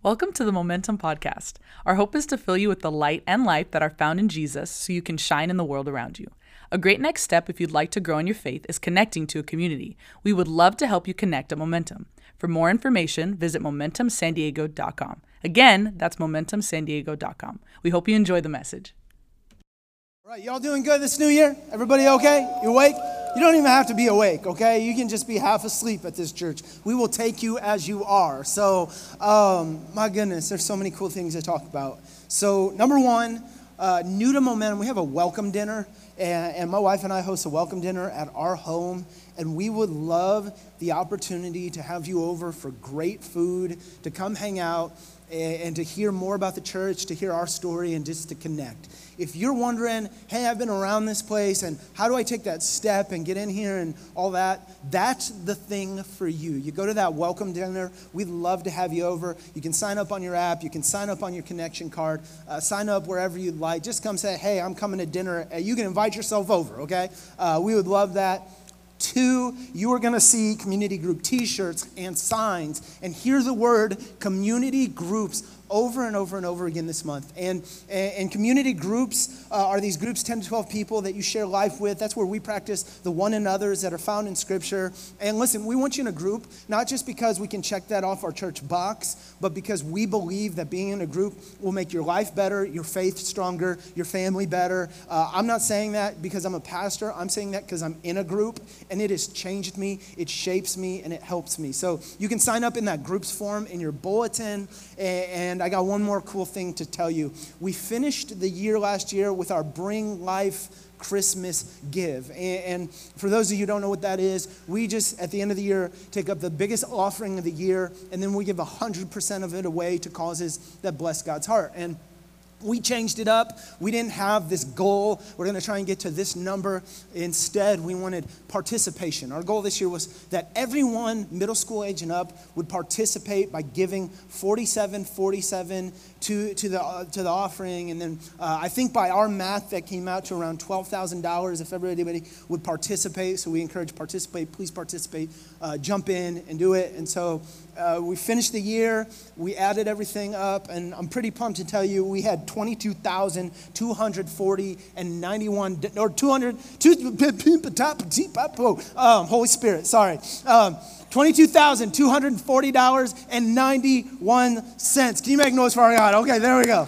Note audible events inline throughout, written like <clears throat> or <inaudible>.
Welcome to the Momentum Podcast. Our hope is to fill you with the light and life that are found in Jesus so you can shine in the world around you. A great next step if you'd like to grow in your faith is connecting to a community. We would love to help you connect at Momentum. For more information, visit MomentumSanDiego.com. Again, that's MomentumSanDiego.com. We hope you enjoy the message. Right, y'all doing good this new year? Everybody okay? You awake? You don't even have to be awake, okay? You can just be half asleep at this church. We will take you as you are. So, um, my goodness, there's so many cool things to talk about. So, number one, uh, new to Momentum, we have a welcome dinner, and, and my wife and I host a welcome dinner at our home, and we would love the opportunity to have you over for great food, to come hang out, and, to hear more about the church, to hear our story, and just to connect if you're wondering, hey, I've been around this place and how do I take that step and get in here and all that, that's the thing for you. You go to that welcome dinner. We'd love to have you over. You can sign up on your app, you can sign up on your connection card, uh, sign up wherever you'd like. Just come say, hey, I'm coming to dinner. Uh, you can invite yourself over, okay? Uh, we would love that. Two, you are going to see community group t shirts and signs and hear the word community groups over and over and over again this month. And, and community groups uh, are these groups, 10 to 12 people that you share life with. That's where we practice the one another's that are found in Scripture. And listen, we want you in a group, not just because we can check that off our church box, but because we believe that being in a group will make your life better, your faith stronger, your family better. Uh, I'm not saying that because I'm a pastor. I'm saying that because I'm in a group and it has changed me, it shapes me, and it helps me. So you can sign up in that groups form in your bulletin and and I got one more cool thing to tell you. We finished the year last year with our Bring Life Christmas give. And, for those of you who don't know what that is, we just, at the end of the year, take up the biggest offering of the year, and then we give 100% of it away to causes that bless God's heart. And we changed it up. We didn't have this goal. We're going to try and get to this number. Instead, we wanted participation. Our goal this year was that everyone, middle school age and up, would participate by giving 47, 47 to, to, the, uh, to the offering. And then uh, I think by our math, that came out to around $12,000 if everybody would participate. So we encourage participate. Please participate. Uh, jump in and do it. And so uh, we finished the year. We added everything up. And I'm pretty pumped to tell you we had 22,240 and 91, or 200, um, Holy Spirit, sorry. Um, $22,240.91. Can you make noise for our God? Okay, there we go.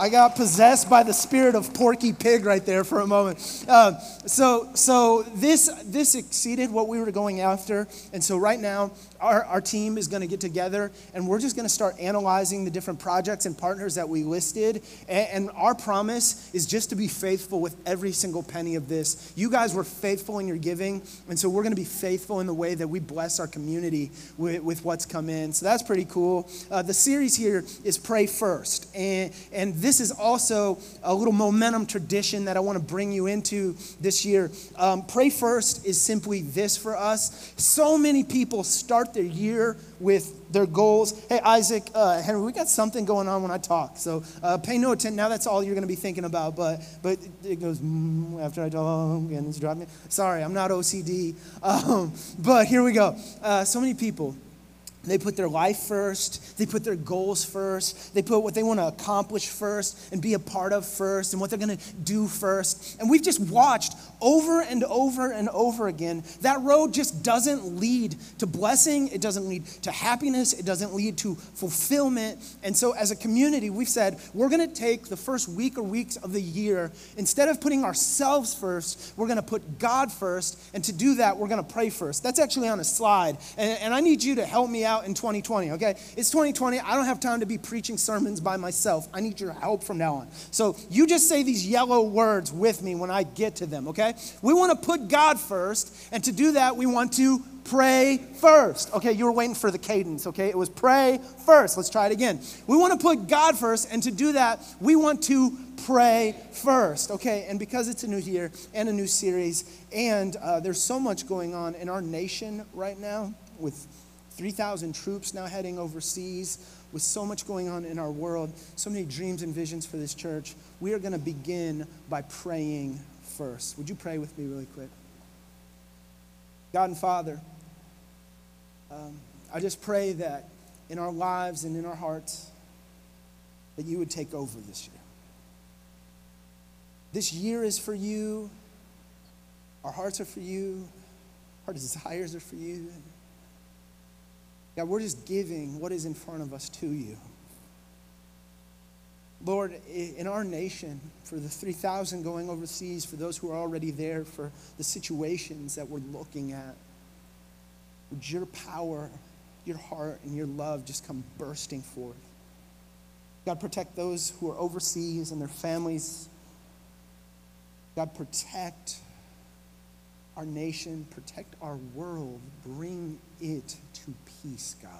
I got possessed by the spirit of Porky Pig right there for a moment. Uh, so, so this this exceeded what we were going after, and so right now our, our team is going to get together and we're just going to start analyzing the different projects and partners that we listed. And, and, our promise is just to be faithful with every single penny of this. You guys were faithful in your giving, and so we're going to be faithful in the way that we bless our community with, with what's come in. So that's pretty cool. Uh, the series here is Pray First. And, and this is also a little momentum tradition that I want to bring you into this year. Um, Pray First is simply this for us. So many people start their year with their goals. Hey, Isaac, uh, Henry, we got something going on when I talk. So uh, pay no attention. Now that's all you're going to be thinking about. But, but it goes mm, after I talk and it's driving me. Sorry, I'm not OCD. <laughs> Um, but here we go. Uh, so many people they put their life first. They put their goals first. They put what they want to accomplish first and be a part of first and what they're going to do first. And we've just watched over and over and over again that road just doesn't lead to blessing. It doesn't lead to happiness. It doesn't lead to fulfillment. And so, as a community, we've said we're going to take the first week or weeks of the year, instead of putting ourselves first, we're going to put God first. And to do that, we're going to pray first. That's actually on a slide. And, and I need you to help me out out in 2020, okay? It's 2020. I don't have time to be preaching sermons by myself. I need your help from now on. So you just say these yellow words with me when I get to them, okay? We want to put God first, and to do that, we want to pray first. Okay, you were waiting for the cadence, okay? It was pray first. Let's try it again. We want to put God first, and to do that, we want to pray first, okay? And because it's a new year and a new series, and uh, there's so much going on in our nation right now with 3,000 troops now heading overseas, with so much going on in our world, so many dreams and visions for this church, we are going to begin by praying first. Would you pray with me really quick? God and Father, um, I just pray that in our lives and in our hearts, that you would take over this year. This year is for you. Our hearts are for you. Our <laughs> desires are for you. God, we're just giving what is in front of us to you. Lord, in our nation, for the 3,000 going overseas, for those who are already there, for the situations that we're looking at, would your power, your heart, and your love just come bursting forth? God, protect those who are overseas and their families. God, protect our nation, protect our world, bring it to peace, God.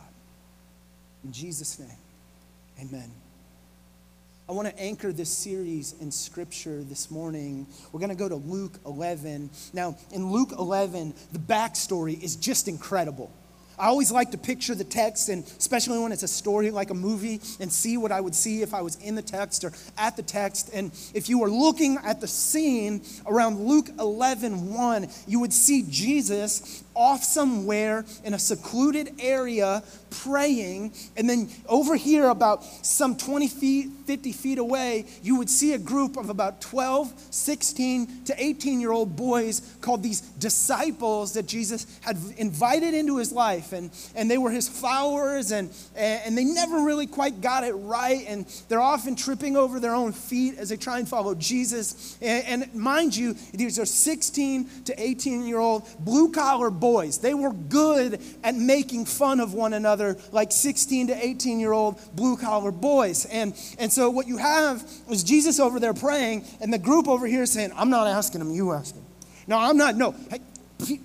In Jesus' name, amen. I want to anchor this series in scripture this morning. We're going to go to Luke 11. Now, in Luke 11, the backstory is just incredible. I always like to picture the text, and especially when it's a story like a movie, and see what I would see if I was in the text or at the text. And if you were looking at the scene around Luke 11 1, you would see Jesus off somewhere in a secluded area praying. And then over here, about some 20 feet, 50 feet away, you would see a group of about 12, 16 to 18 year old boys called these disciples that Jesus had invited into his life. And, and they were his followers, and, and they never really quite got it right. And they're often tripping over their own feet as they try and follow Jesus. And, and mind you, these are 16 to 18 year old blue collar boys boys. They were good at making fun of one another, like 16 to 18 year old blue collar boys. And, and so what you have is Jesus over there praying, and the group over here saying, I'm not asking him, you ask him. No, I'm not. No. Hey,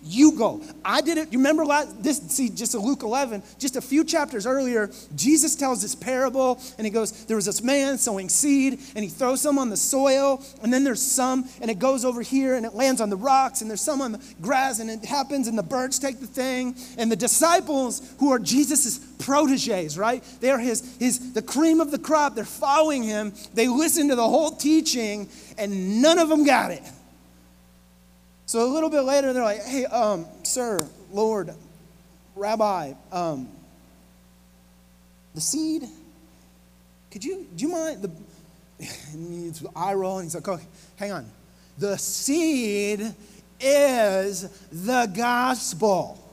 you go. I did it. You remember last, this, see, just Luke 11, just a few chapters earlier, Jesus tells this parable and he goes, There was this man sowing seed and he throws some on the soil and then there's some and it goes over here and it lands on the rocks and there's some on the grass and it happens and the birds take the thing. And the disciples who are Jesus's proteges, right? They're his, his, the cream of the crop. They're following him. They listen to the whole teaching and none of them got it. So a little bit later, they're like, hey, um, sir, Lord, Rabbi, um, the seed, could you, do you mind? The, <laughs> and eye roll, and he's like, okay, hang on. The seed is the gospel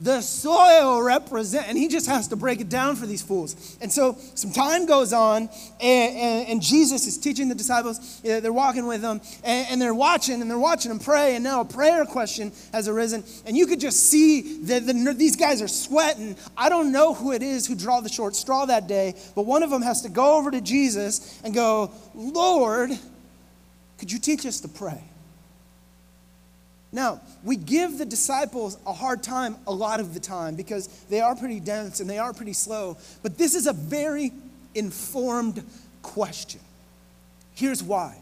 the soil represent and he just has to break it down for these fools. And so some time goes on and, and, and jesus is teaching the disciples they're walking with them and, and, they're watching and they're watching him pray and now a prayer question has arisen. And you could just see that the, these guys are sweating. I don't know who it is who draw the short straw that day but one of them has to go over to jesus and go lord could you teach us to pray now, we give the disciples a hard time a lot of the time because they are pretty dense and they are pretty slow. But this is a very informed question. Here's why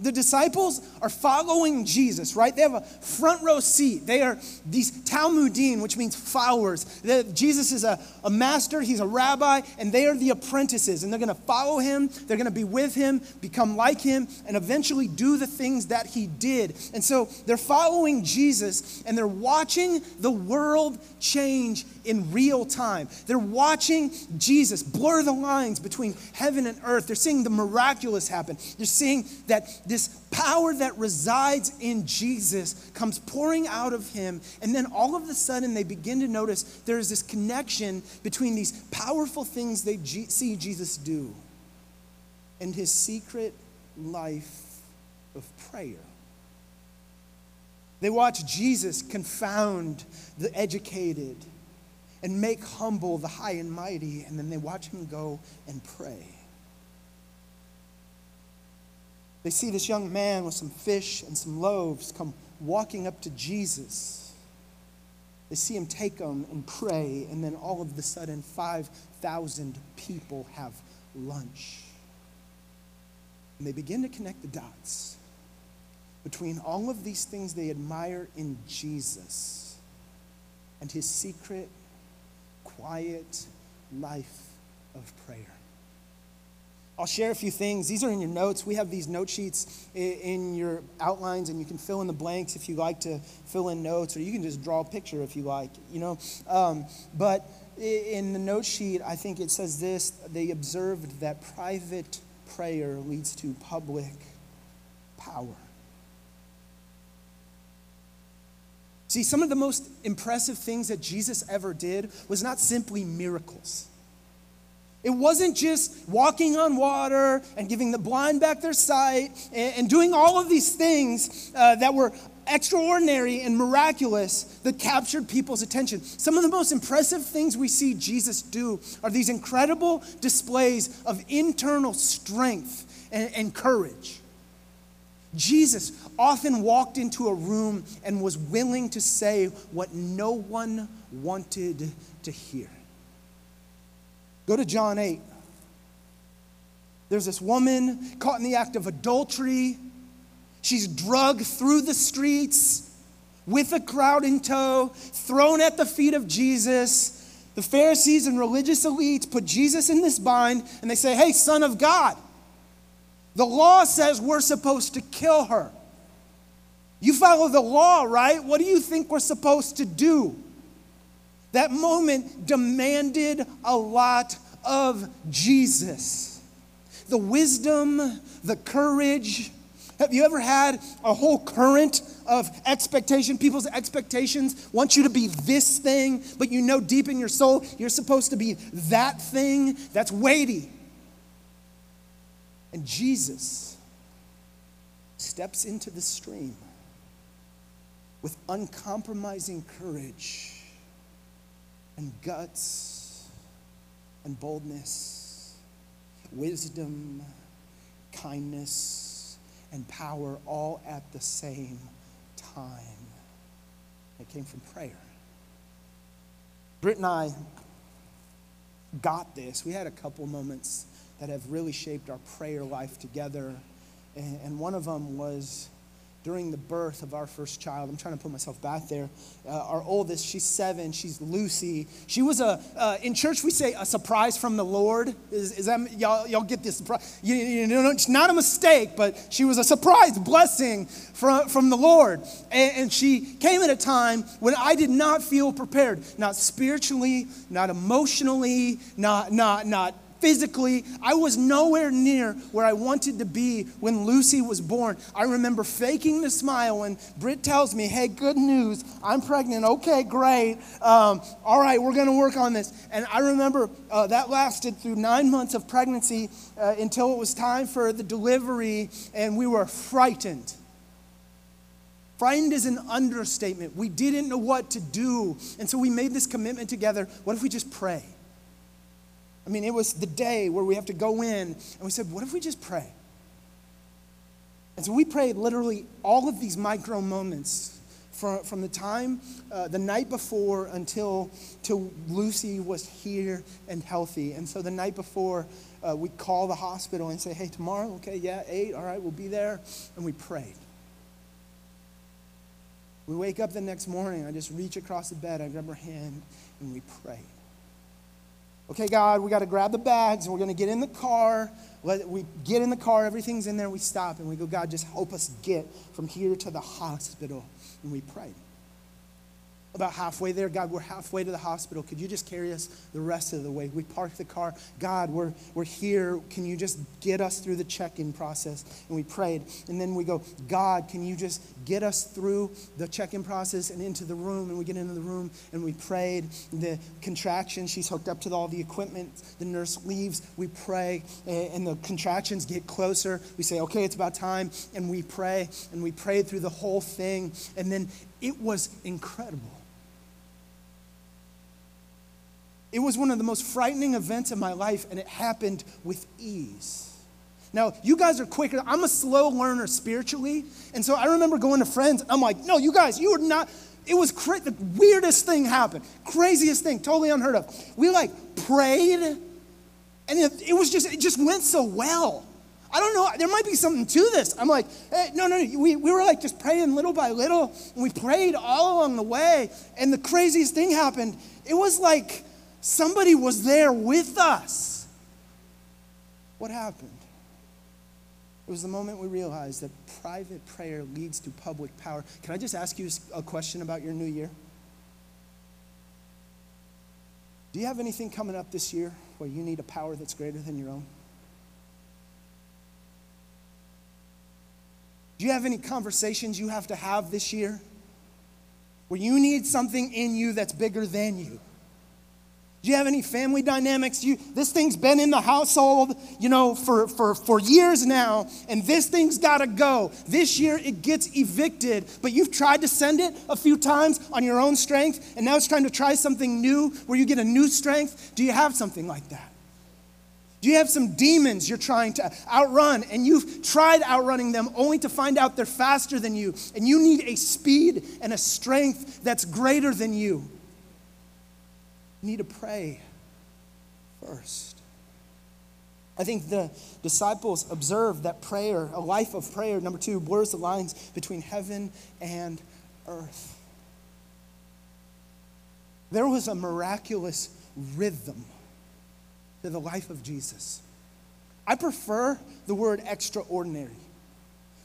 the disciples are following Jesus, right? They have a front row seat. They are these Talmidim, which means followers. Jesus is a, a master, he's a rabbi, and they are the apprentices. And they're going to follow him, they're going to be with him, become like him, and eventually do the things that he did. And so they're following Jesus and they're watching the world change in real time. They're watching Jesus blur the lines between heaven and earth. They're seeing the miraculous happen. They're seeing that this power that resides in Jesus comes pouring out of him. And then all of a sudden, they begin to notice there's this connection between these powerful things they see Jesus do and his secret life of prayer. They watch Jesus confound the educated and make humble the high and mighty, and then they watch him go and pray. They see this young man with some fish and some loaves come walking up to Jesus. They see him take them and pray, and then all of a sudden, 5,000 people have lunch. And they begin to connect the dots between all of these things they admire in Jesus and his secret quiet life of prayer. I'll share a few things. These are in your notes. We have these note sheets in your outlines, and you can fill in the blanks if you like to fill in notes, or you can just draw a picture if you like, you know. Um, but in the note sheet, I think it says this they observed that private prayer leads to public power. See, some of the most impressive things that Jesus ever did was not simply miracles. It wasn't just walking on water and giving the blind back their sight and, doing all of these things uh, that were extraordinary and miraculous that captured people's attention. Some of the most impressive things we see Jesus do are these incredible displays of internal strength and, and courage. Jesus often walked into a room and was willing to say what no one wanted to hear. Go to John 8. There's this woman caught in the act of adultery. She's drugged through the streets with a crowd in tow, thrown at the feet of Jesus. The Pharisees and religious elites put Jesus in this bind and they say, Hey, Son of God, the law says we're supposed to kill her. You follow the law, right? What do you think we're supposed to do? That moment demanded a lot of Jesus. The wisdom, the courage. Have you ever had a whole current of expectation? People's expectations want you to be this thing, but you know deep in your soul you're supposed to be that thing that's weighty. And Jesus steps into the stream with uncompromising courage and guts and boldness, wisdom, kindness, and power all at the same time. It came from prayer. Britt and I got this. We had a couple moments that have really shaped our prayer life together. And, one of them was during the birth of our first child. I'm trying to put myself back there. Uh, our oldest, she's seven. She's Lucy. She was a, uh, in church we say a surprise from the Lord. Is, is that, y'all, y'all get this? You, you know, it's not a mistake, but she was a surprise blessing from, from the Lord. And, and she came at a time when I did not feel prepared, not spiritually, not emotionally, not, not, not physically. I was nowhere near where I wanted to be when Lucy was born. I remember faking the smile when Britt tells me, hey, good news, I'm pregnant. Okay, great. Um, all right, we're going to work on this. And I remember uh, that lasted through nine months of pregnancy uh, until it was time for the delivery, and we were frightened. Frightened is an understatement. We didn't know what to do. And so we made this commitment together. What if we just pray? I mean, it was the day where we have to go in, and we said, what if we just pray? And so we prayed literally all of these micro moments from, from the time, uh, the night before until till Lucy was here and healthy. And so the night before, uh, we call the hospital and say, hey, tomorrow, okay, yeah, eight, all right, we'll be there. And we prayed. We wake up the next morning, I just reach across the bed, I grab her hand, and we pray okay, God, we got to grab the bags and we're going to get in the car. Let, we get in the car, everything's in there, we stop and we go, God, just help us get from here to the hospital. And we pray about halfway there. God, we're halfway to the hospital. Could you just carry us the rest of the way? We park the car. God, we're, we're here. Can you just get us through the check in process? And we prayed. And then we go, God, can you just get us through the check in process and into the room? And we get into the room and we prayed. The contractions, she's hooked up to all the equipment. The nurse leaves. We pray. And the contractions get closer. We say, okay, it's about time. And we pray. And we prayed through the whole thing. And then it was incredible It was one of the most frightening events in my life, and it happened with ease. Now, you guys are quicker. I'm a slow learner spiritually. And so I remember going to friends. I'm like, no, you guys, you are not. It was cra- the weirdest thing happened. Craziest thing, totally unheard of. We like prayed, and it, it was just, it just went so well. I don't know, there might be something to this. I'm like, hey, no, no, we, we were like just praying little by little, and we prayed all along the way. And the craziest thing happened. It was like, Somebody was there with us. What happened? It was the moment we realized that private prayer leads to public power. Can I just ask you a question about your new year? Do you have anything coming up this year where you need a power that's greater than your own? Do you have any conversations you have to have this year where you need something in you that's bigger than you? Do you have any family dynamics? You, this thing's been in the household, you know, for, for, for years now, and this thing's got to go. This year it gets evicted, but you've tried to send it a few times on your own strength, and now it's trying to try something new where you get a new strength. Do you have something like that? Do you have some demons you're trying to outrun and you've tried outrunning them only to find out they're faster than you and you need a speed and a strength that's greater than you? Need to pray first. I think the disciples observed that prayer, a life of prayer, number two, blurs the lines between heaven and earth. There was a miraculous rhythm to the life of Jesus. I prefer the word extraordinary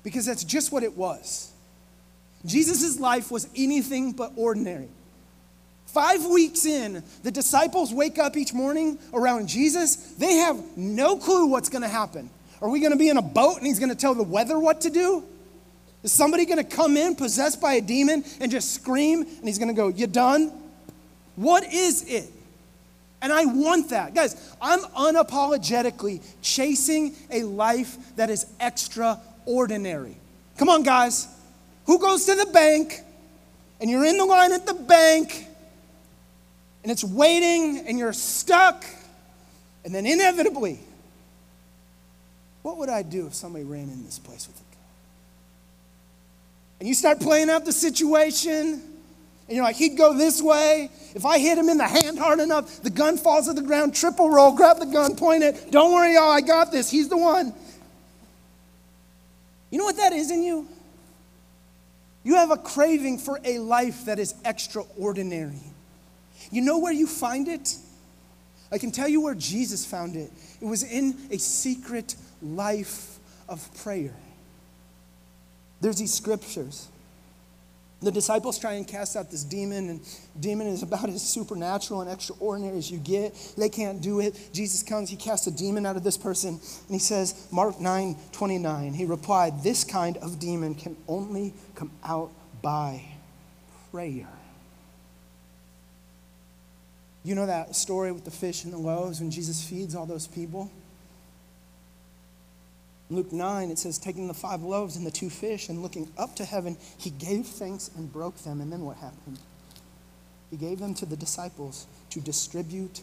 because that's just what it was. Jesus' life was anything but ordinary. Five weeks in, the disciples wake up each morning around Jesus. They have no clue what's going to happen. Are we going to be in a boat and he's going to tell the weather what to do? Is somebody going to come in possessed by a demon and just scream and he's going to go, You done? What is it? And I want that. Guys, I'm unapologetically chasing a life that is extraordinary. Come on, guys. Who goes to the bank and you're in the line at the bank and it's waiting and you're stuck, and then inevitably, what would I do if somebody ran in this place with a gun? And you start playing out the situation, and you're like, he'd go this way. If I hit him in the hand hard enough, the gun falls to the ground, triple roll, grab the gun, point it. Don't worry, y'all, I got this. He's the one. You know what that is in you? You have a craving for a life that is extraordinary. You know where you find it? I can tell you where Jesus found it. It was in a secret life of prayer. There's these scriptures. The disciples try and cast out this demon, and demon is about as supernatural and extraordinary as you get. They can't do it. Jesus comes, he casts a demon out of this person, and he says, Mark 9 29, he replied, This kind of demon can only come out by prayer. You know that story with the fish and the loaves when Jesus feeds all those people? Luke 9, it says, taking the five loaves and the two fish and looking up to heaven, he gave thanks and broke them. And then what happened? He gave them to the disciples to distribute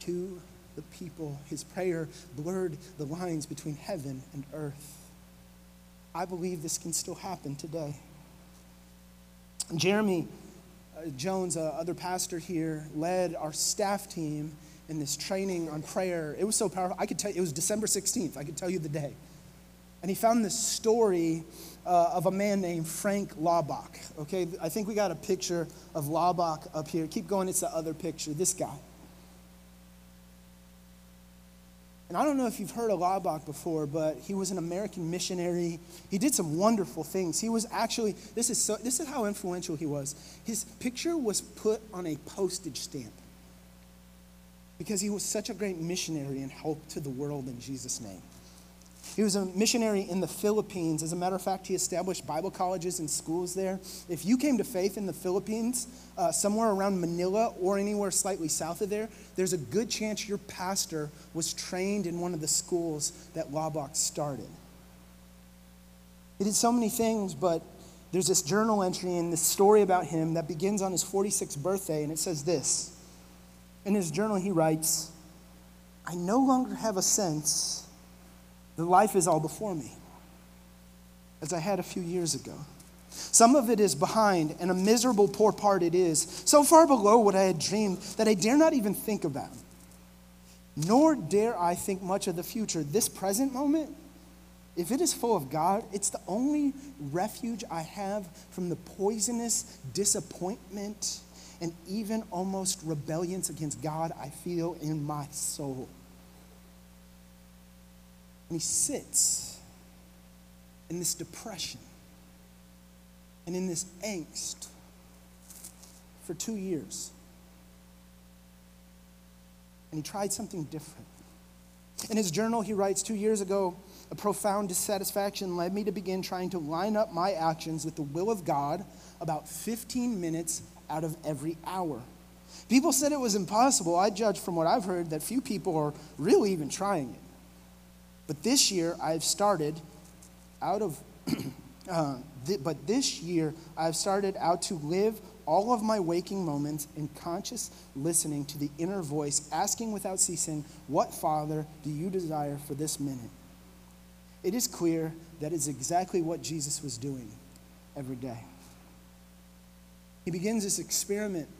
to the people. His prayer blurred the lines between heaven and earth. I believe this can still happen today. Jeremy Jones, other pastor here, led our staff team in this training on prayer. It was so powerful. I could tell you, it was December 16th. I could tell you the day. And he found this story uh, of a man named Frank Laubach. Okay, I think we got a picture of Laubach up here. Keep going, it's the other picture. This guy. And I don't know if you've heard of Laubach before, but he was an American missionary. He did some wonderful things. He was actually, this is, so, this is how influential he was. His picture was put on a postage stamp because he was such a great missionary and help to the world in Jesus' name. He was a missionary in the Philippines. As a matter of fact, he established Bible colleges and schools there. If you came to faith in the Philippines, uh, somewhere around Manila or anywhere slightly south of there, there's a good chance your pastor was trained in one of the schools that Laubach started. He did so many things, but there's this journal entry and this story about him that begins on his 46th birthday, and it says this. In his journal, he writes, I no longer have a sense the life is all before me, as I had a few years ago. Some of it is behind, and a miserable poor part it is, so far below what I had dreamed that I dare not even think about. Nor dare I think much of the future. This present moment, if it is full of God, it's the only refuge I have from the poisonous disappointment and even almost rebellions against God I feel in my soul. And he sits in this depression and in this angst for two years. and he tried something different. In his journal, he writes Two years ago, a profound dissatisfaction led me to begin trying to line up my actions with the will of God about 15 minutes out of every hour. People said it was impossible. I judge from what I've heard that few people are really even trying it. But this year, I've started out of, <clears throat> uh, th- but this year, I've started out to live all of my waking moments in conscious listening to the inner voice, asking without ceasing, What, Father, do you desire for this minute? It is clear that is exactly what Jesus was doing every day. He begins this experiment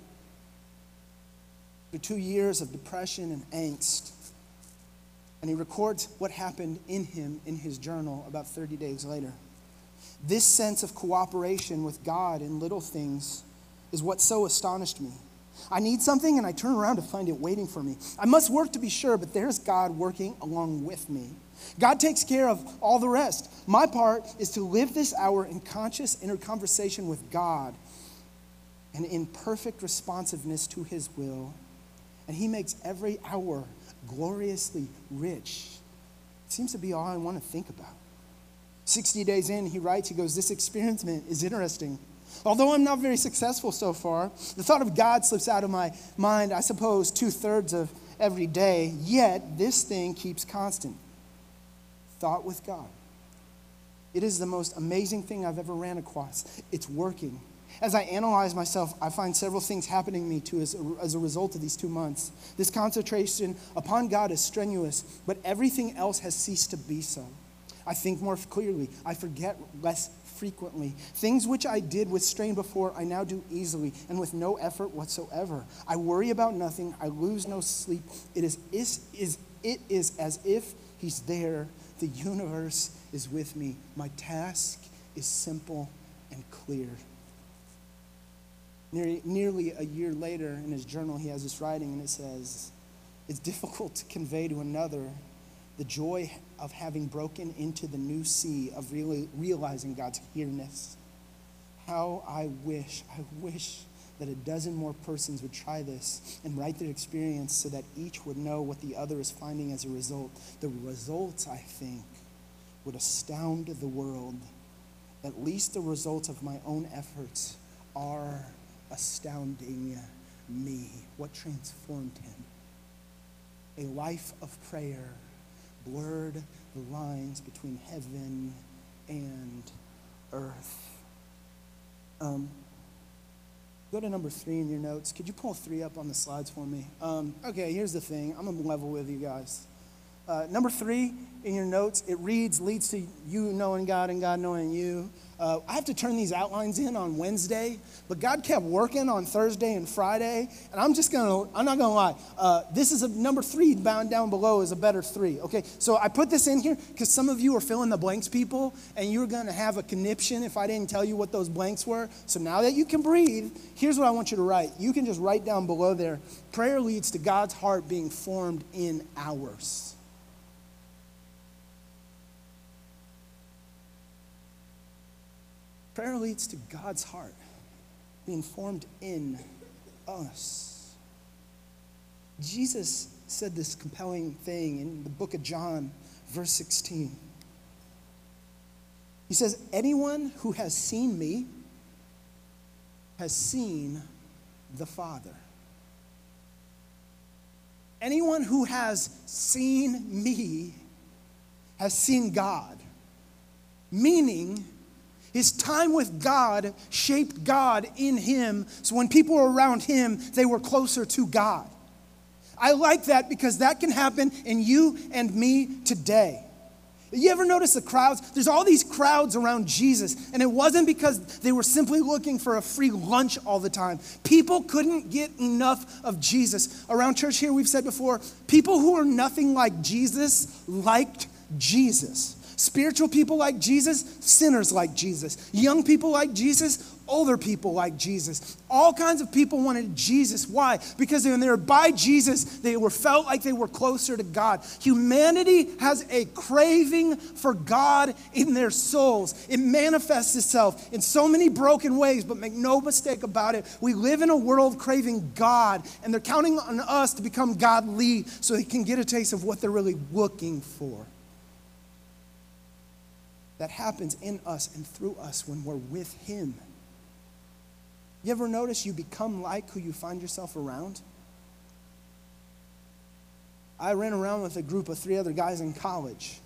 for two years of depression and angst. And he records what happened in him in his journal about 30 days later. This sense of cooperation with God in little things is what so astonished me. I need something and I turn around to find it waiting for me. I must work to be sure, but there's God working along with me. God takes care of all the rest. My part is to live this hour in conscious inner conversation with God and in perfect responsiveness to his will. And he makes every hour gloriously rich. It seems to be all I want to think about. 60 days in, he writes, he goes, This experiment is interesting. Although I'm not very successful so far, the thought of God slips out of my mind, I suppose, two thirds of every day, yet this thing keeps constant. Thought with God. It is the most amazing thing I've ever ran across. It's working. As I analyze myself, I find several things happening to me too as a, as a result of these two months. This concentration upon God is strenuous, but everything else has ceased to be so. I think more clearly. I forget less frequently. Things which I did with strain before, I now do easily and with no effort whatsoever. I worry about nothing. I lose no sleep. It is, is, is, it is as if He's there. The universe is with me. My task is simple and clear. Nearly, a year later, in his journal, he has this writing, and it says, It's difficult to convey to another the joy of having broken into the new sea of really realizing God's nearness. How I wish, I wish that a dozen more persons would try this and write their experience so that each would know what the other is finding as a result. The results, I think, would astound the world. At least the results of my own efforts are astounding me. What transformed him? A life of prayer blurred the lines between heaven and earth. Um, go to number three in your notes. Could you pull three up on the slides for me? Um, okay, here's the thing. I'm going to level with you guys. Uh, number three in your notes, it reads, leads to you knowing God and God knowing you. Uh, I have to turn these outlines in on Wednesday, but God kept working on Thursday and Friday, and I'm just gonna, I'm not gonna lie. Uh, this is a number three bound down below is a better three. Okay, so I put this in here because some of you are filling the blanks, people, and you're gonna have a conniption if I didn't tell you what those blanks were. So now that you can breathe, here's what I want you to write. You can just write down below there. Prayer leads to God's heart being formed in ours. Prayer leads to God's heart being formed in us. Jesus said this compelling thing in the book of John, verse 16. He says, Anyone who has seen me has seen the Father. Anyone who has seen me has seen God, meaning his time with God shaped God in him. So when people were around him, they were closer to God. I like that because that can happen in you and me today. You ever notice the crowds? There's all these crowds around Jesus, and it wasn't because they were simply looking for a free lunch all the time. People couldn't get enough of Jesus. Around church here, we've said before, people who are nothing like Jesus liked Jesus. Spiritual people like Jesus, sinners like Jesus. Young people like Jesus, older people like Jesus. All kinds of people wanted Jesus. Why? Because when they were by Jesus, they were felt like they were closer to God. Humanity has a craving for God in their souls. It manifests itself in so many broken ways, but make no mistake about it, we live in a world craving God, and they're counting on us to become godly so they can get a taste of what they're really looking for that happens in us and through us when we're with Him. You ever notice you become like who you find yourself around? I ran around with a group of three other guys in college,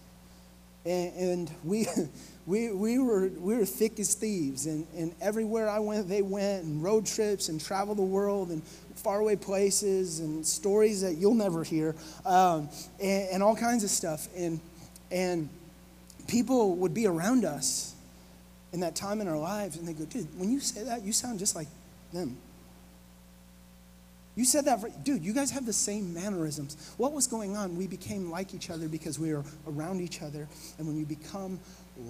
and, and we, <laughs> we, we, were, we were thick as thieves. And, and everywhere I went, they went, and road trips, and travel the world, and faraway places, and stories that you'll never hear, um, and, and all kinds of stuff. And, and people would be around us in that time in our lives and they go, dude, when you say that, you sound just like them. You said that, for, dude, you guys have the same mannerisms. What was going on? We became like each other because we were around each other. And when you become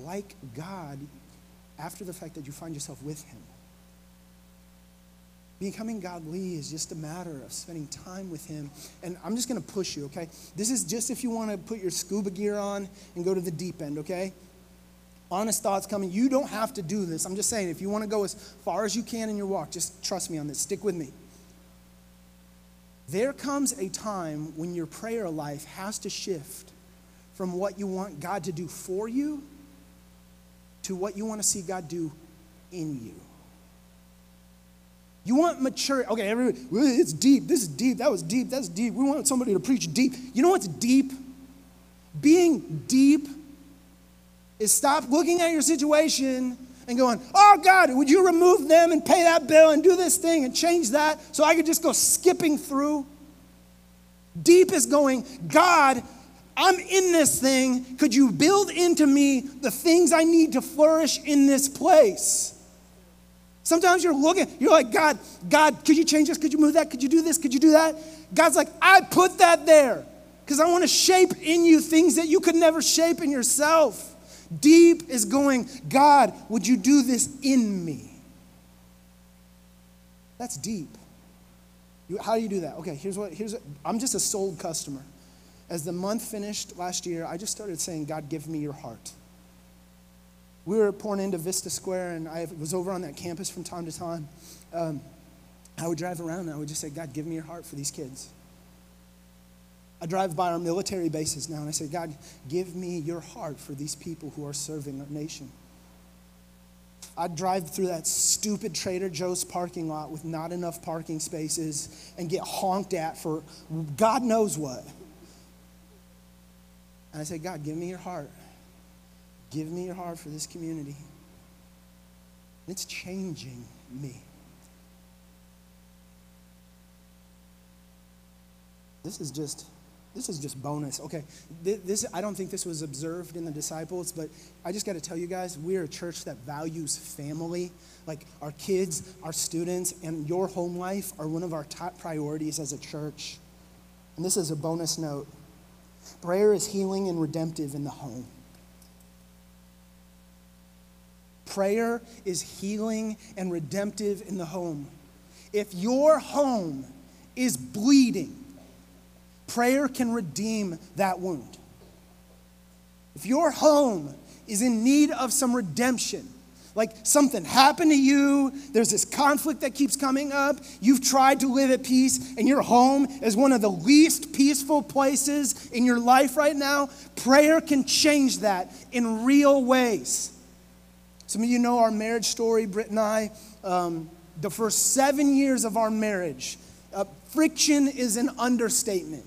like God, after the fact that you find yourself with Him, Becoming godly is just a matter of spending time with Him. And I'm just going to push you, okay? This is just if you want to put your scuba gear on and go to the deep end, okay? Honest thoughts coming. You don't have to do this. I'm just saying, if you want to go as far as you can in your walk, just trust me on this. Stick with me. There comes a time when your prayer life has to shift from what you want God to do for you to what you want to see God do in you. You want mature. Okay, everybody, it's deep. This is deep. That was deep. That's deep. We want somebody to preach deep. You know what's deep? Being deep is stop looking at your situation and going, oh God, would you remove them and pay that bill and do this thing and change that so I could just go skipping through? Deep is going, God, I'm in this thing. Could you build into me the things I need to flourish in this place? Sometimes you're looking, you're like, God, God, could you change this? Could you move that? Could you do this? Could you do that? God's like, I put that there because I want to shape in you things that you could never shape in yourself. Deep is going, God, would you do this in me? That's deep. You, how do you do that? Okay, here's what, here's, what, I'm just a sold customer. As the month finished last year, I just started saying, God, give me your heart we were pouring into Vista Square, and I was over on that campus from time to time. Um, I would drive around and I would just say, God, give me your heart for these kids. I drive by our military bases now and I say, God, give me your heart for these people who are serving our nation. I'd drive through that stupid Trader Joe's parking lot with not enough parking spaces and get honked at for God knows what. And I say, God, give me your heart. Give me your heart for this community. It's changing me. This is just this is just bonus. Okay, this I don't think this was observed in the disciples, but I just got to tell you guys, we're a church that values family. Like our kids, our students, and your home life are one of our top priorities as a church. And this is a bonus note. Prayer is healing and redemptive in the home. Prayer is healing and redemptive in the home. If your home is bleeding, prayer can redeem that wound. If your home is in need of some redemption, like something happened to you, there's this conflict that keeps coming up, you've tried to live at peace, and your home is one of the least peaceful places in your life right now, prayer can change that in real ways. Some of you know our marriage story, Britt and I. Um, the first seven years of our marriage, uh, friction is an understatement.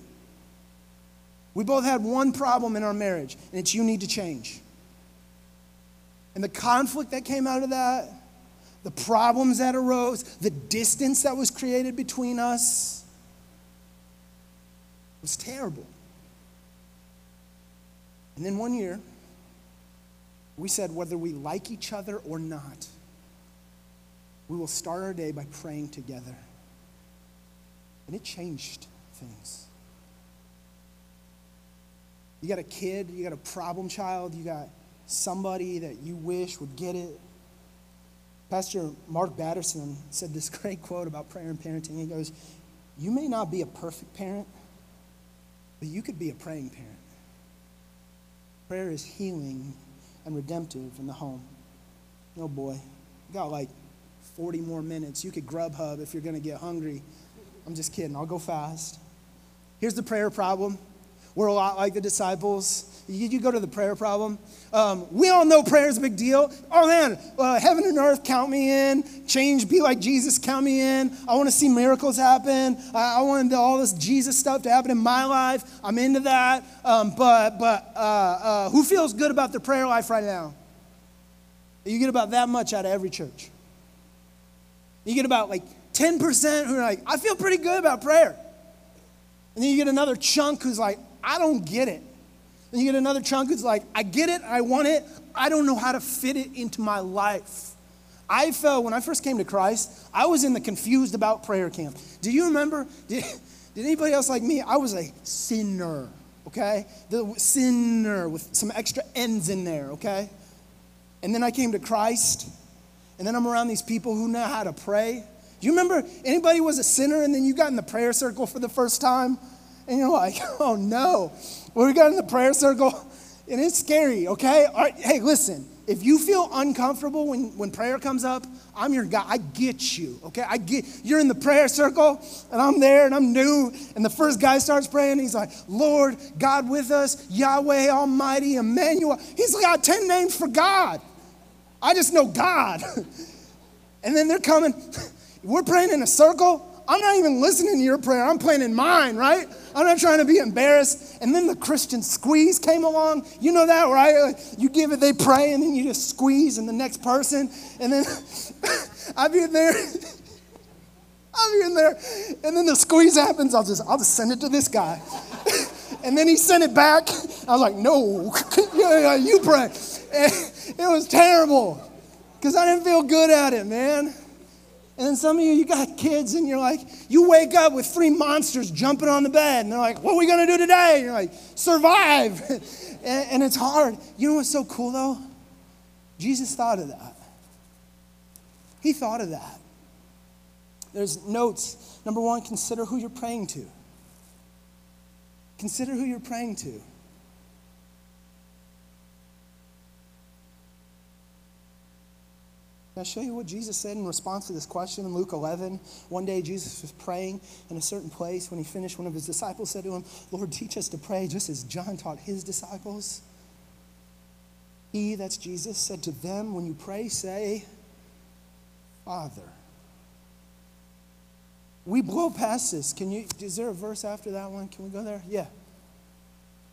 We both had one problem in our marriage, and it's you need to change. And the conflict that came out of that, the problems that arose, the distance that was created between us was terrible. And then one year, we said whether we like each other or not, we will start our day by praying together. And it changed things. You got a kid, you got a problem child, you got somebody that you wish would get it. Pastor Mark Batterson said this <laughs> great quote about prayer and parenting. He goes, You may not be a perfect parent, but you could be a praying parent. Prayer is healing and redemptive in the home. Oh boy, got like 40 more minutes. You could Grubhub if you're going to get hungry. I'm just kidding, I'll go fast. Here's the prayer problem. We're a lot like the disciples. You, you go to the prayer problem. Um, we all know prayer is a big deal. Oh man, uh, heaven and earth, count me in. Change, be like Jesus, count me in. I want to see miracles happen. I, I want all this Jesus stuff to happen in my life. I'm into that. Um, but but uh, uh, who feels good about their prayer life right now? You get about that much out of every church. You get about like 10% who are like, I feel pretty good about prayer. And then you get another chunk who's like, I don't get it. Then you get another chunk who's like, I get it, I want it, I don't know how to fit it into my life. I felt when I first came to Christ, I was in the confused about prayer camp. Do you remember? <laughs> Did, did anybody else like me? I was a sinner, okay? The sinner with some extra N's in there, okay? And then I came to Christ, and then I'm around these people who know how to pray. Do you remember anybody was a sinner and then you got in the prayer circle for the first time? And you're like, <laughs> oh no. Well, we got in the prayer circle, and it's scary, okay? Hey, listen, if you feel uncomfortable when, when prayer comes up, I'm your guy. I get you, okay? I get you're in the prayer circle, and I'm there, and I'm new. And the first guy starts praying. He's like, Lord, God with us, Yahweh Almighty, Emmanuel. He's got 10 names for God. I just know God. <laughs> and then they're coming. <laughs> We're praying in a circle. I'm not even listening to your prayer. I'm in mine, right? I'm not trying to be embarrassed. And then the Christian squeeze came along. You know that, right? You give it, they pray, and then you just squeeze in the next person. And then <laughs> I'll be in there. <laughs> I'll be in there. And then the squeeze happens. I'll just, I'll just send it to this guy. <laughs> and then he sent it back. I was like, no, you pray. And it was terrible because I didn't feel good at it, man. And then some of you, you got kids and you're like, you wake up with three monsters jumping on the bed. And they're like, what are we going to do today? And you're like, survive. <laughs> and, and it's hard. You know what's so cool though? Jesus thought of that. He thought of that. There's notes. Number one, consider who you're praying to. Consider who you're praying to. Can I show you what Jesus said in response to this question in Luke 11? One day Jesus was praying in a certain place. When he finished, one of his disciples said to him, Lord, teach us to pray just as John taught his disciples. He, that's Jesus, said to them, When you pray, say, Father. We blow past this. Can you, is there a verse after that one? Can we go there? Yeah.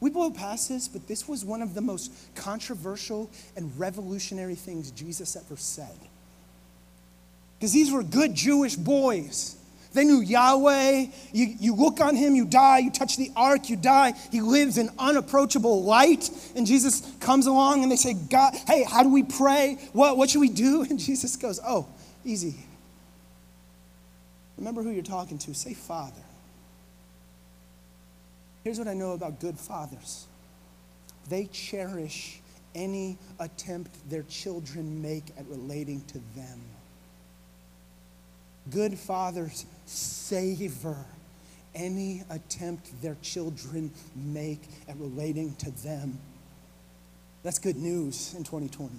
We blow past this, but this was one of the most controversial and revolutionary things Jesus ever said. Because these were good Jewish boys. They knew Yahweh. You, you look on him, you die. You touch the ark, you die. He lives in unapproachable light. And Jesus comes along and they say, God, hey, how do we pray? What, what should we do? <laughs> And Jesus goes, oh, easy. Remember who you're talking to. Say, Father. Here's what I know about good fathers they cherish any attempt their children make at relating to them. Good fathers savor any attempt their children make at relating to them. That's good news in 2020.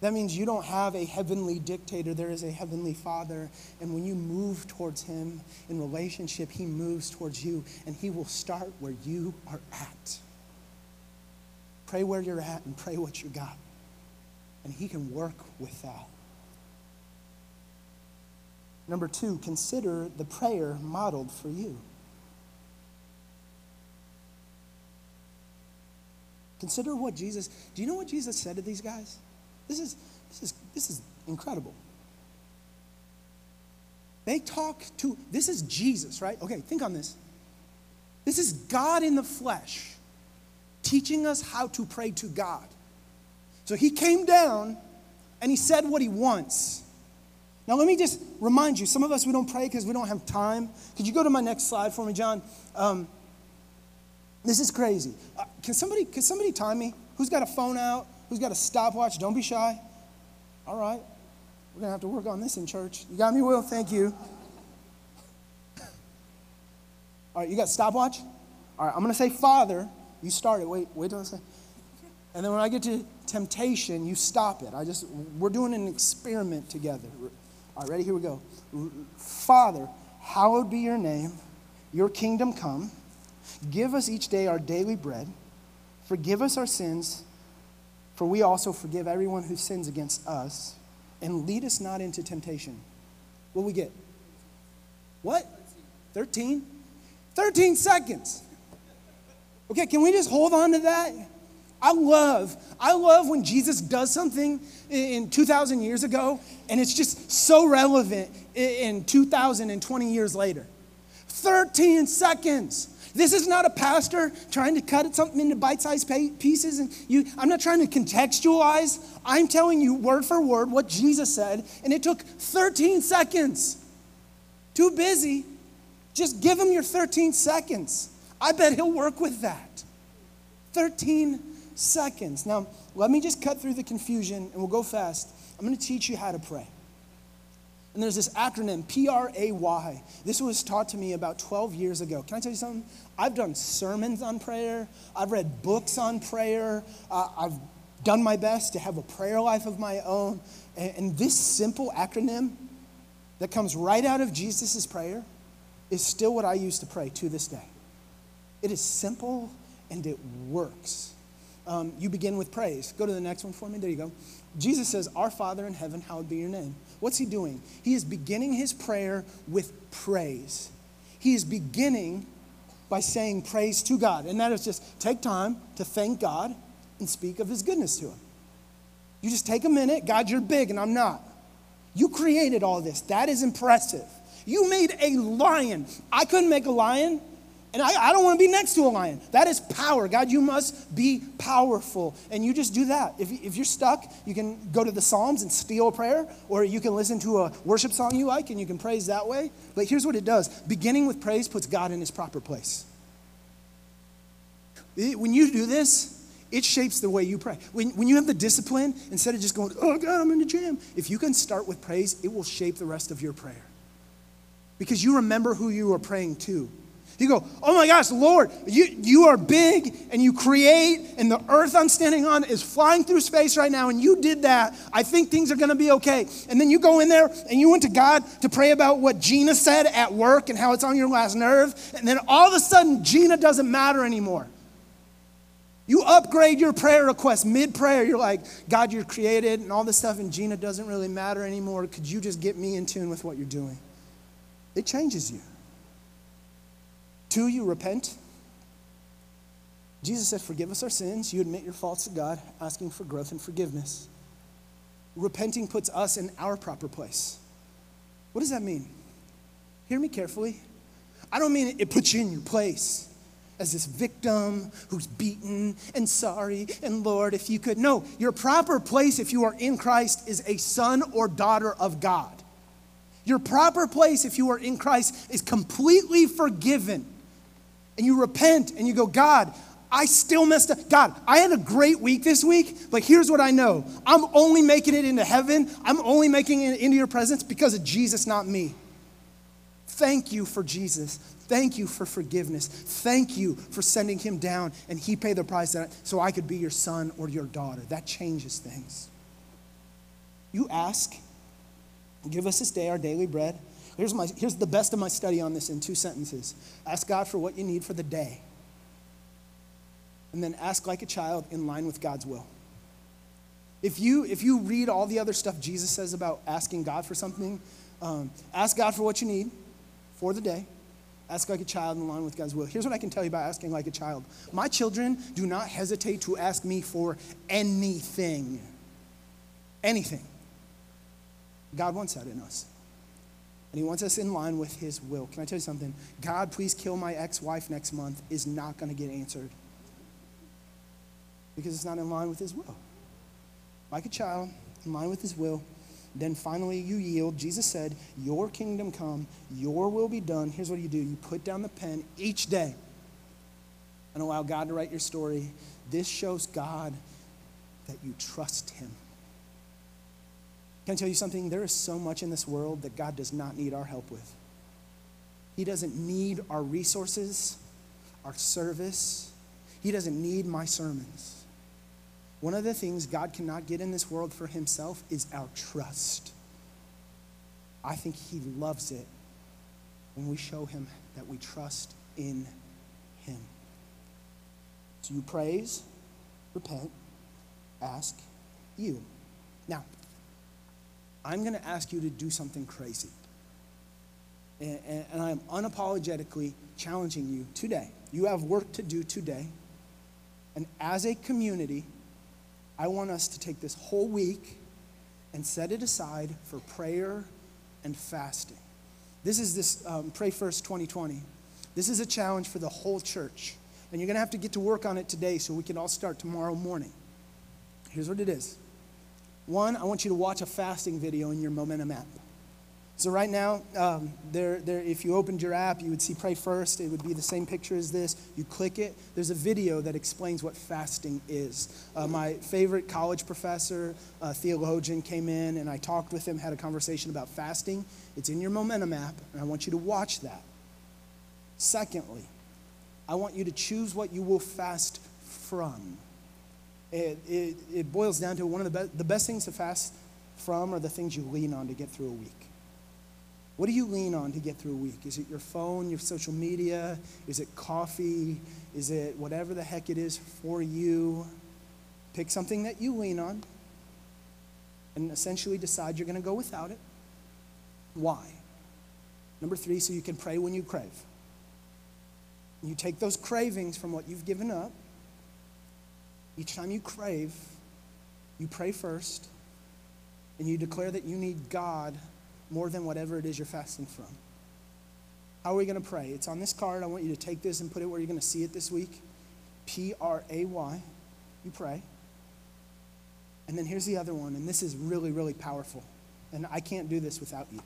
That means you don't have a heavenly dictator, there is a heavenly father. And when you move towards him in relationship, he moves towards you, and he will start where you are at. Pray where you're at and pray what you got. And he can work with that. Number two, consider the prayer modeled for you. Consider what Jesus, do you know what Jesus said to these guys? This is, this is, this is incredible. They talk to, this is Jesus, right? Okay, think on this. This is God in the flesh teaching us how to pray to God. So he came down and he said what he wants. Now, let me just remind you some of us, we don't pray because we don't have time. Could you go to my next slide for me, John? Um, this is crazy. Uh, can, somebody, can somebody time me? Who's got a phone out? Who's got a stopwatch? Don't be shy. All right. We're going to have to work on this in church. You got me, Will? Thank you. <coughs> All right, you got stopwatch? All right, I'm going to say Father. You start it. Wait, wait till I say. And then when I get to temptation, you stop it. I just, we're doing an experiment together. All right, ready? Here we go. Father, hallowed be your name, your kingdom come. Give us each day our daily bread. Forgive us our sins, for we also forgive everyone who sins against us. And lead us not into temptation. What we get? What? 13? 13 seconds. Okay, can we just hold on to that? I love, I love when Jesus does something in 2,000 years ago and it's just so relevant in 2,020 years later. 13 seconds. This is not a pastor trying to cut something into bite-sized pieces and you I'm not trying to contextualize. I'm telling you word for word what Jesus said and it took 13 seconds. Too busy. Just give him your 13 seconds. I bet he'll work with that. 13 seconds. Now, let me just cut through the confusion and we'll go fast. I'm going to teach you how to pray. And there's this acronym, P R A Y. This was taught to me about 12 years ago. Can I tell you something? I've done sermons on prayer, I've read books on prayer, uh, I've done my best to have a prayer life of my own. And, and this simple acronym that comes right out of Jesus' prayer is still what I use to pray to this day. It is simple and it works. Um, you begin with praise. Go to the next one for me. There you go. Jesus says, Our Father in heaven, hallowed be your name. What's he doing? He is beginning his prayer with praise. He is beginning by saying praise to God. And that is just take time to thank God and speak of his goodness to him. You just take a minute. God, you're big and I'm not. You created all this. That is impressive. You made a lion. I couldn't make a lion. And I, I don't want to be next to a lion. That is power. God, you must be powerful. And you just do that. If, if you're stuck, you can go to the Psalms and steal a prayer, or you can listen to a worship song you like and you can praise that way. But here's what it does beginning with praise puts God in his proper place. when you do this, it shapes the way you pray. When, when you have the discipline, instead of just going, oh God, I'm in the gym, if you can start with praise, it will shape the rest of your prayer. Because you remember who you are praying to. You go, oh my gosh, Lord, you, you are big and you create, and the earth I'm standing on is flying through space right now, and you did that. I think things are gonna be okay. And then you go in there and you went to God to pray about what Gina said at work and how it's on your last nerve, and then all of a sudden, Gina doesn't matter anymore. You upgrade your prayer request mid prayer. You're like, God, you're created and all this stuff, and Gina doesn't really matter anymore. Could you just get me in tune with what you're doing? It changes you. Two, you repent. Jesus said, Forgive us our sins. You admit your faults to God, asking for growth and forgiveness. Repenting puts us in our proper place. What does that mean? Hear me carefully. I don't mean it puts you in your place as this victim who's beaten and sorry and Lord, if you could. No, your proper place if you are in Christ is a son or daughter of God. Your proper place if you are in Christ is completely forgiven and you repent and you go, God, I still messed up. God, I had a great week this week, but here's what I know I'm only making it into heaven, I'm only making it into your presence because of Jesus, not me. Thank you for Jesus. Thank you for forgiveness. Thank you for sending him down and he paid the price so I could be your son or your daughter. That changes things. You ask, give us this day our daily bread. Here's, my, here's the best of my study on this in two sentences ask God for what you need for the day, and then ask like a child in line with God's will. If you, if you read all the other stuff Jesus says about asking God for something, um, ask God for what you need for the day. Ask like a child in line with God's will. Here's what I can tell you about asking like a child my children do not hesitate to ask me for anything. Anything. God wants that in us. And he wants us in line with his will. Can I tell you something? God, please kill my ex wife next month is not going to get answered because it's not in line with his will. Like a child, in line with his will. Then finally you yield. Jesus said, Your kingdom come, your will be done. Here's what you do you put down the pen each day and allow God to write your story. This shows God that you trust him. Can I tell you something? There is so much in this world that God does not need our help with. He doesn't need our resources, our service. He doesn't need my sermons. One of the things God cannot get in this world for himself is our trust. I think he loves it when we show him that we trust in him. So you praise, repent, ask, you. Now, I'm going to ask you to do something crazy. And, and, and I'm unapologetically challenging you today. You have work to do today. And as a community, I want us to take this whole week and set it aside for prayer and fasting. This is this um, Pray First 2020. This is a challenge for the whole church. And you're going to have to get to work on it today so we can all start tomorrow morning. Here's what it is one, I want you to watch a fasting video in your Momentum app. So right now, um, there, there, if you opened your app, you would see Pray First. It would be the same picture as this. You click it. There's a video that explains what fasting is. Uh, my favorite college professor, uh, theologian, came in and I talked with him, had a conversation about fasting. It's in your Momentum app, and I want you to watch that. Secondly, I want you to choose what you will fast from. It, it, it boils down to one of the, be- the best things to fast from are the things you lean on to get through a week. What do you lean on to get through a week? Is it your phone, your social media? Is it coffee? Is it whatever the heck it is for you? Pick something that you lean on and essentially decide you're going to go without it. Why? Number three, so you can pray when you crave. You take those cravings from what you've given up. Each time you crave, you pray first, and you declare that you need God more than whatever it is you're fasting from. How are we going to pray? It's on this card. I want you to take this and put it where you're going to see it this week. P R A Y. You pray. And then here's the other one, and this is really, really powerful. And I can't do this without you.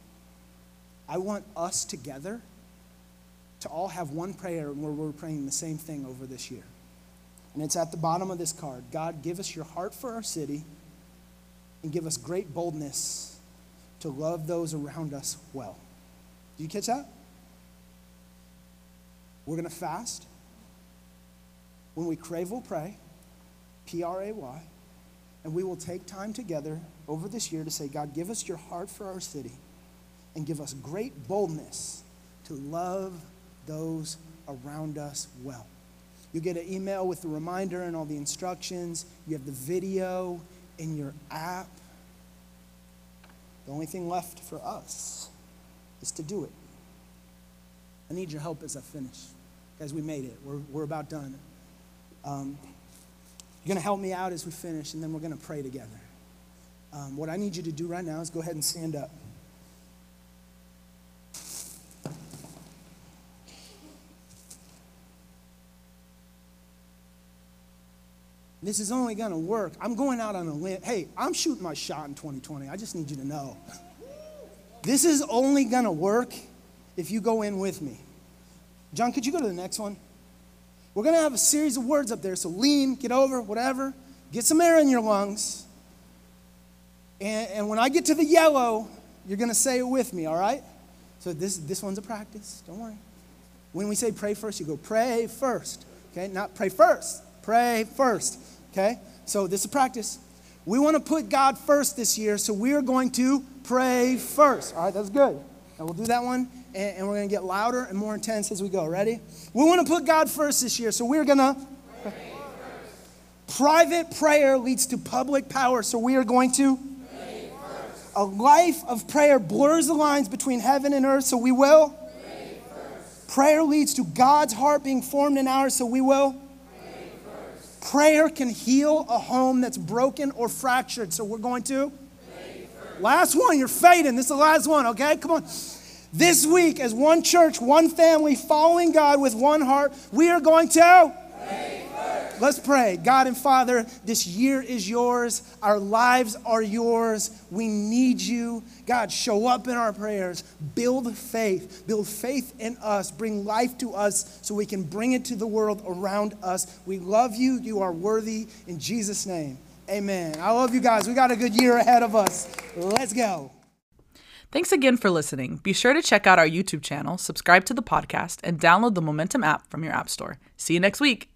I want us together to all have one prayer where we're praying the same thing over this year. And it's at the bottom of this card God, give us your heart for our city and give us great boldness to love those around us well. Do you catch that? We're going to fast. When we crave, we'll pray. P R A Y. And we will take time together over this year to say, God, give us your heart for our city and give us great boldness to love those around us well. You get an email with the reminder and all the instructions. You have the video in your app. The only thing left for us is to do it. I need your help as I finish. Guys, we made it. We're, we're about done. Um, you're going to help me out as we finish, and then we're going to pray together. Um, what I need you to do right now is go ahead and stand up. This is only going to work. I'm going out on a limb. Hey, I'm shooting my shot in 2020. I just need you to know. This is only going to work if you go in with me. John, could you go to the next one? We're going to have a series of words up there. So lean, get over, whatever. Get some air in your lungs. And, and when I get to the yellow, you're going to say it with me, all right? So this, this one's a practice. Don't worry. When we say pray first, you go pray first. Okay? Not pray first. Pray first. Okay? So this is practice. We want to put God first this year, so we are going to pray first. All right, that's good. And we'll do that one, and, and we're going to get louder and more intense as we go. Ready? We want to put God first this year, so we're going to. Private prayer leads to public power, so we are going to. A life of prayer blurs the lines between heaven and earth, so we will. Prayer leads to God's heart being formed in ours, so we will. Prayer can heal a home that's broken or fractured. So we're going to. Last one, you're fading. This is the last one, okay? Come on. This week, as one church, one family, following God with one heart, we are going to. Let's pray. God and Father, this year is yours. Our lives are yours. We need you. God, show up in our prayers. Build faith. Build faith in us. Bring life to us so we can bring it to the world around us. We love you. You are worthy. In Jesus' name, amen. I love you guys. We got a good year ahead of us. Let's go. Thanks again for listening. Be sure to check out our YouTube channel, subscribe to the podcast, and download the Momentum app from your App Store. See you next week.